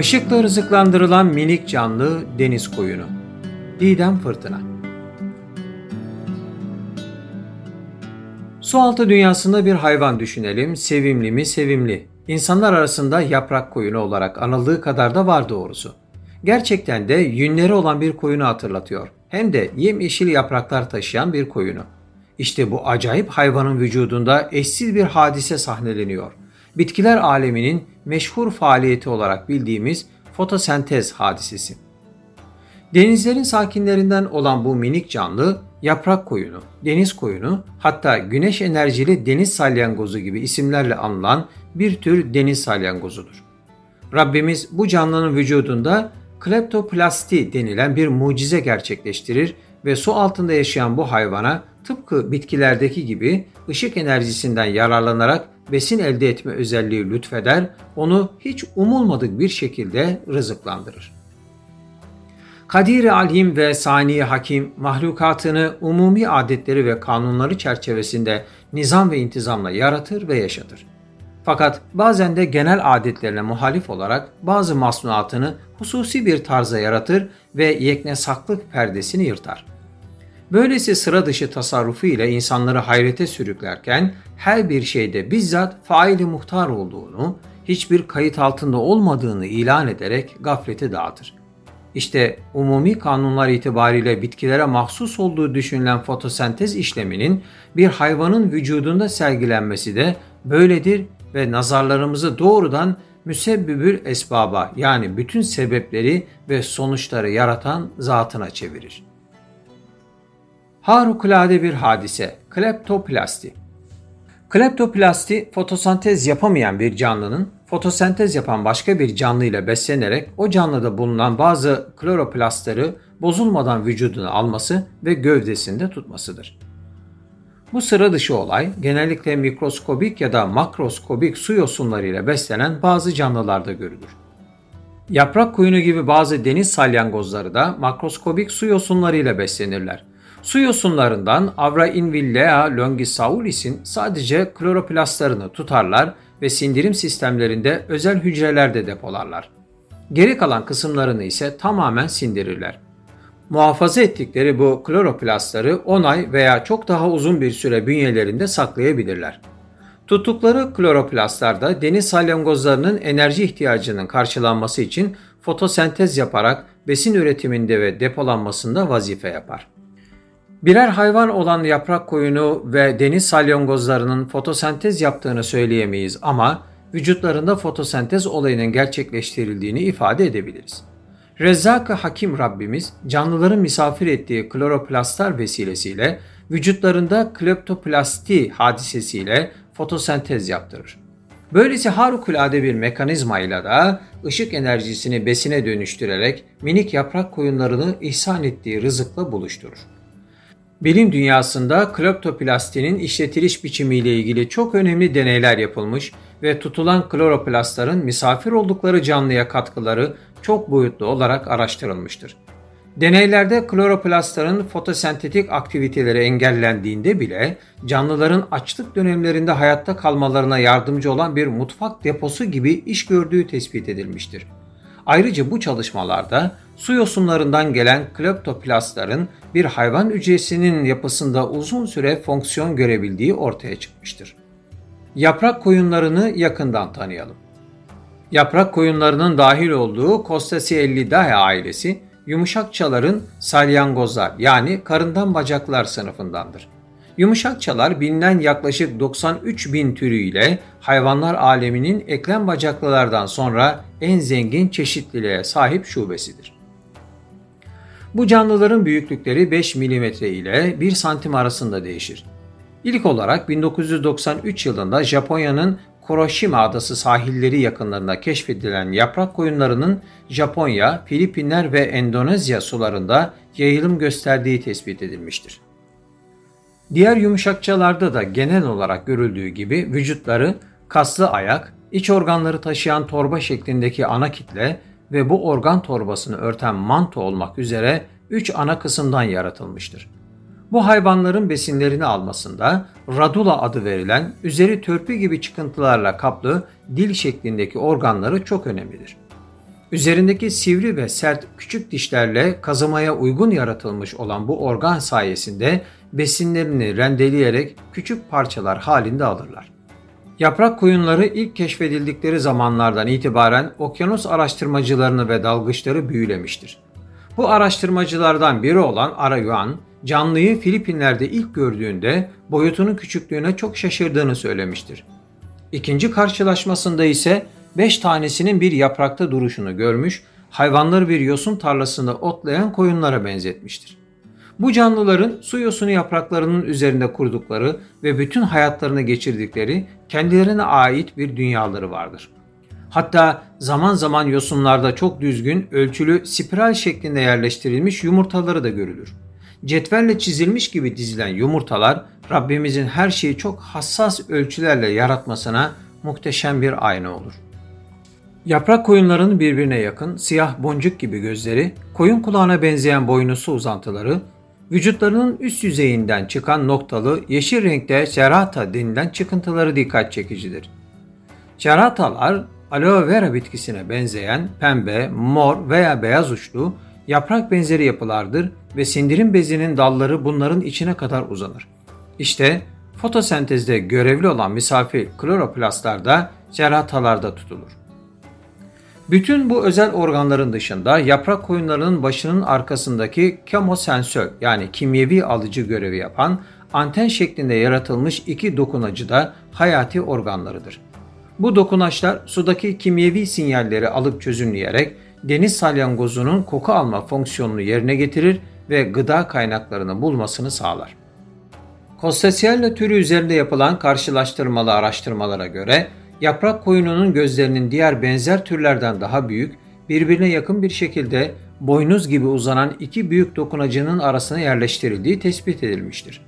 Işıkla rızıklandırılan minik canlı deniz koyunu. Didem Fırtına Sualtı dünyasında bir hayvan düşünelim, sevimli mi sevimli. İnsanlar arasında yaprak koyunu olarak anıldığı kadar da var doğrusu. Gerçekten de yünleri olan bir koyunu hatırlatıyor. Hem de yemyeşil yapraklar taşıyan bir koyunu. İşte bu acayip hayvanın vücudunda eşsiz bir hadise sahneleniyor. Bitkiler aleminin meşhur faaliyeti olarak bildiğimiz fotosentez hadisesi. Denizlerin sakinlerinden olan bu minik canlı yaprak koyunu, deniz koyunu hatta güneş enerjili deniz salyangozu gibi isimlerle anılan bir tür deniz salyangozudur. Rabbimiz bu canlının vücudunda kleptoplasti denilen bir mucize gerçekleştirir ve su altında yaşayan bu hayvana tıpkı bitkilerdeki gibi ışık enerjisinden yararlanarak besin elde etme özelliği lütfeder, onu hiç umulmadık bir şekilde rızıklandırır. Kadir-i Alim ve Sani Hakim mahlukatını umumi adetleri ve kanunları çerçevesinde nizam ve intizamla yaratır ve yaşatır. Fakat bazen de genel adetlerine muhalif olarak bazı masnuatını hususi bir tarza yaratır ve yeknesaklık perdesini yırtar. Böylesi sıra dışı tasarrufu ile insanları hayrete sürüklerken her bir şeyde bizzat faili muhtar olduğunu, hiçbir kayıt altında olmadığını ilan ederek gafleti dağıtır. İşte umumi kanunlar itibariyle bitkilere mahsus olduğu düşünülen fotosentez işleminin bir hayvanın vücudunda sergilenmesi de böyledir ve nazarlarımızı doğrudan müsebbibül esbaba yani bütün sebepleri ve sonuçları yaratan zatına çevirir. Harikulade bir hadise, kleptoplasti. Kleptoplasti, fotosentez yapamayan bir canlının fotosentez yapan başka bir canlı ile beslenerek o canlıda bulunan bazı kloroplastları bozulmadan vücuduna alması ve gövdesinde tutmasıdır. Bu sıra dışı olay genellikle mikroskobik ya da makroskobik su yosunları ile beslenen bazı canlılarda görülür. Yaprak kuyunu gibi bazı deniz salyangozları da makroskobik su yosunları ile beslenirler. Su yosunlarından Avrainvillea longisaulis'in sadece kloroplastlarını tutarlar ve sindirim sistemlerinde özel hücrelerde depolarlar. Geri kalan kısımlarını ise tamamen sindirirler. Muhafaza ettikleri bu kloroplastları 10 ay veya çok daha uzun bir süre bünyelerinde saklayabilirler. Tuttukları kloroplastlarda deniz salyangozlarının enerji ihtiyacının karşılanması için fotosentez yaparak besin üretiminde ve depolanmasında vazife yapar. Birer hayvan olan yaprak koyunu ve deniz salyangozlarının fotosentez yaptığını söyleyemeyiz ama vücutlarında fotosentez olayının gerçekleştirildiğini ifade edebiliriz. Rezzak-ı Hakim Rabbimiz canlıların misafir ettiği kloroplastlar vesilesiyle vücutlarında kleptoplasti hadisesiyle fotosentez yaptırır. Böylesi harikulade bir mekanizmayla da ışık enerjisini besine dönüştürerek minik yaprak koyunlarını ihsan ettiği rızıkla buluşturur. Bilim dünyasında kleptoplastinin işletiliş biçimiyle ilgili çok önemli deneyler yapılmış ve tutulan kloroplastların misafir oldukları canlıya katkıları çok boyutlu olarak araştırılmıştır. Deneylerde kloroplastların fotosentetik aktiviteleri engellendiğinde bile canlıların açlık dönemlerinde hayatta kalmalarına yardımcı olan bir mutfak deposu gibi iş gördüğü tespit edilmiştir. Ayrıca bu çalışmalarda su yosunlarından gelen kleptoplastların bir hayvan hücresinin yapısında uzun süre fonksiyon görebildiği ortaya çıkmıştır. Yaprak koyunlarını yakından tanıyalım. Yaprak koyunlarının dahil olduğu Costaciellidae ailesi yumuşakçaların salyangozlar yani karından bacaklar sınıfındandır. Yumuşakçalar bilinen yaklaşık 93 bin türüyle hayvanlar aleminin eklem bacaklılardan sonra en zengin çeşitliliğe sahip şubesidir. Bu canlıların büyüklükleri 5 mm ile 1 santim arasında değişir. İlk olarak 1993 yılında Japonya'nın Kuroshima adası sahilleri yakınlarında keşfedilen yaprak koyunlarının Japonya, Filipinler ve Endonezya sularında yayılım gösterdiği tespit edilmiştir. Diğer yumuşakçalarda da genel olarak görüldüğü gibi vücutları kaslı ayak, iç organları taşıyan torba şeklindeki ana kitle ve bu organ torbasını örten manto olmak üzere 3 ana kısımdan yaratılmıştır. Bu hayvanların besinlerini almasında radula adı verilen üzeri törpü gibi çıkıntılarla kaplı dil şeklindeki organları çok önemlidir. Üzerindeki sivri ve sert küçük dişlerle kazımaya uygun yaratılmış olan bu organ sayesinde besinlerini rendeleyerek küçük parçalar halinde alırlar. Yaprak koyunları ilk keşfedildikleri zamanlardan itibaren okyanus araştırmacılarını ve dalgıçları büyülemiştir. Bu araştırmacılardan biri olan Arayuan, canlıyı Filipinler'de ilk gördüğünde boyutunun küçüklüğüne çok şaşırdığını söylemiştir. İkinci karşılaşmasında ise beş tanesinin bir yaprakta duruşunu görmüş, hayvanları bir yosun tarlasında otlayan koyunlara benzetmiştir. Bu canlıların su yosunu yapraklarının üzerinde kurdukları ve bütün hayatlarını geçirdikleri kendilerine ait bir dünyaları vardır. Hatta zaman zaman yosunlarda çok düzgün, ölçülü, spiral şeklinde yerleştirilmiş yumurtaları da görülür. Cetvelle çizilmiş gibi dizilen yumurtalar Rabbimizin her şeyi çok hassas ölçülerle yaratmasına muhteşem bir ayna olur. Yaprak koyunların birbirine yakın, siyah boncuk gibi gözleri, koyun kulağına benzeyen boynusu uzantıları, vücutlarının üst yüzeyinden çıkan noktalı yeşil renkte cerata denilen çıkıntıları dikkat çekicidir. Ceratalar aloe vera bitkisine benzeyen pembe, mor veya beyaz uçlu yaprak benzeri yapılardır ve sindirim bezinin dalları bunların içine kadar uzanır. İşte fotosentezde görevli olan misafir kloroplastlar da ceratalarda tutulur. Bütün bu özel organların dışında yaprak koyunlarının başının arkasındaki kemosensör yani kimyevi alıcı görevi yapan anten şeklinde yaratılmış iki dokunacı da hayati organlarıdır. Bu dokunaçlar sudaki kimyevi sinyalleri alıp çözümleyerek deniz salyangozunun koku alma fonksiyonunu yerine getirir ve gıda kaynaklarını bulmasını sağlar. Kostaciella türü üzerinde yapılan karşılaştırmalı araştırmalara göre yaprak koyununun gözlerinin diğer benzer türlerden daha büyük, birbirine yakın bir şekilde boynuz gibi uzanan iki büyük dokunacının arasına yerleştirildiği tespit edilmiştir.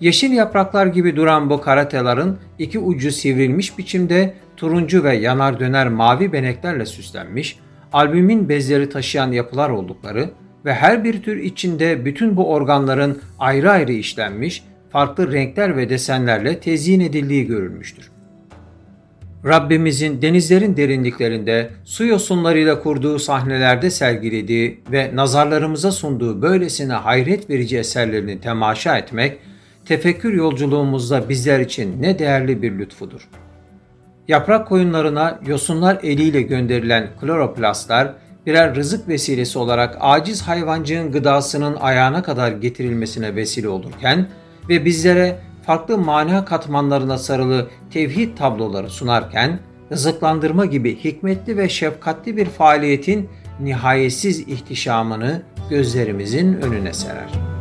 Yeşil yapraklar gibi duran bu karateların iki ucu sivrilmiş biçimde turuncu ve yanar döner mavi beneklerle süslenmiş, albümin bezleri taşıyan yapılar oldukları ve her bir tür içinde bütün bu organların ayrı ayrı işlenmiş, farklı renkler ve desenlerle tezyin edildiği görülmüştür. Rabbimizin denizlerin derinliklerinde su yosunlarıyla kurduğu sahnelerde sergilediği ve nazarlarımıza sunduğu böylesine hayret verici eserlerini temaşa etmek, tefekkür yolculuğumuzda bizler için ne değerli bir lütfudur. Yaprak koyunlarına yosunlar eliyle gönderilen kloroplastlar birer rızık vesilesi olarak aciz hayvancığın gıdasının ayağına kadar getirilmesine vesile olurken ve bizlere farklı mana katmanlarına sarılı tevhid tabloları sunarken rızıklandırma gibi hikmetli ve şefkatli bir faaliyetin nihayetsiz ihtişamını gözlerimizin önüne serer.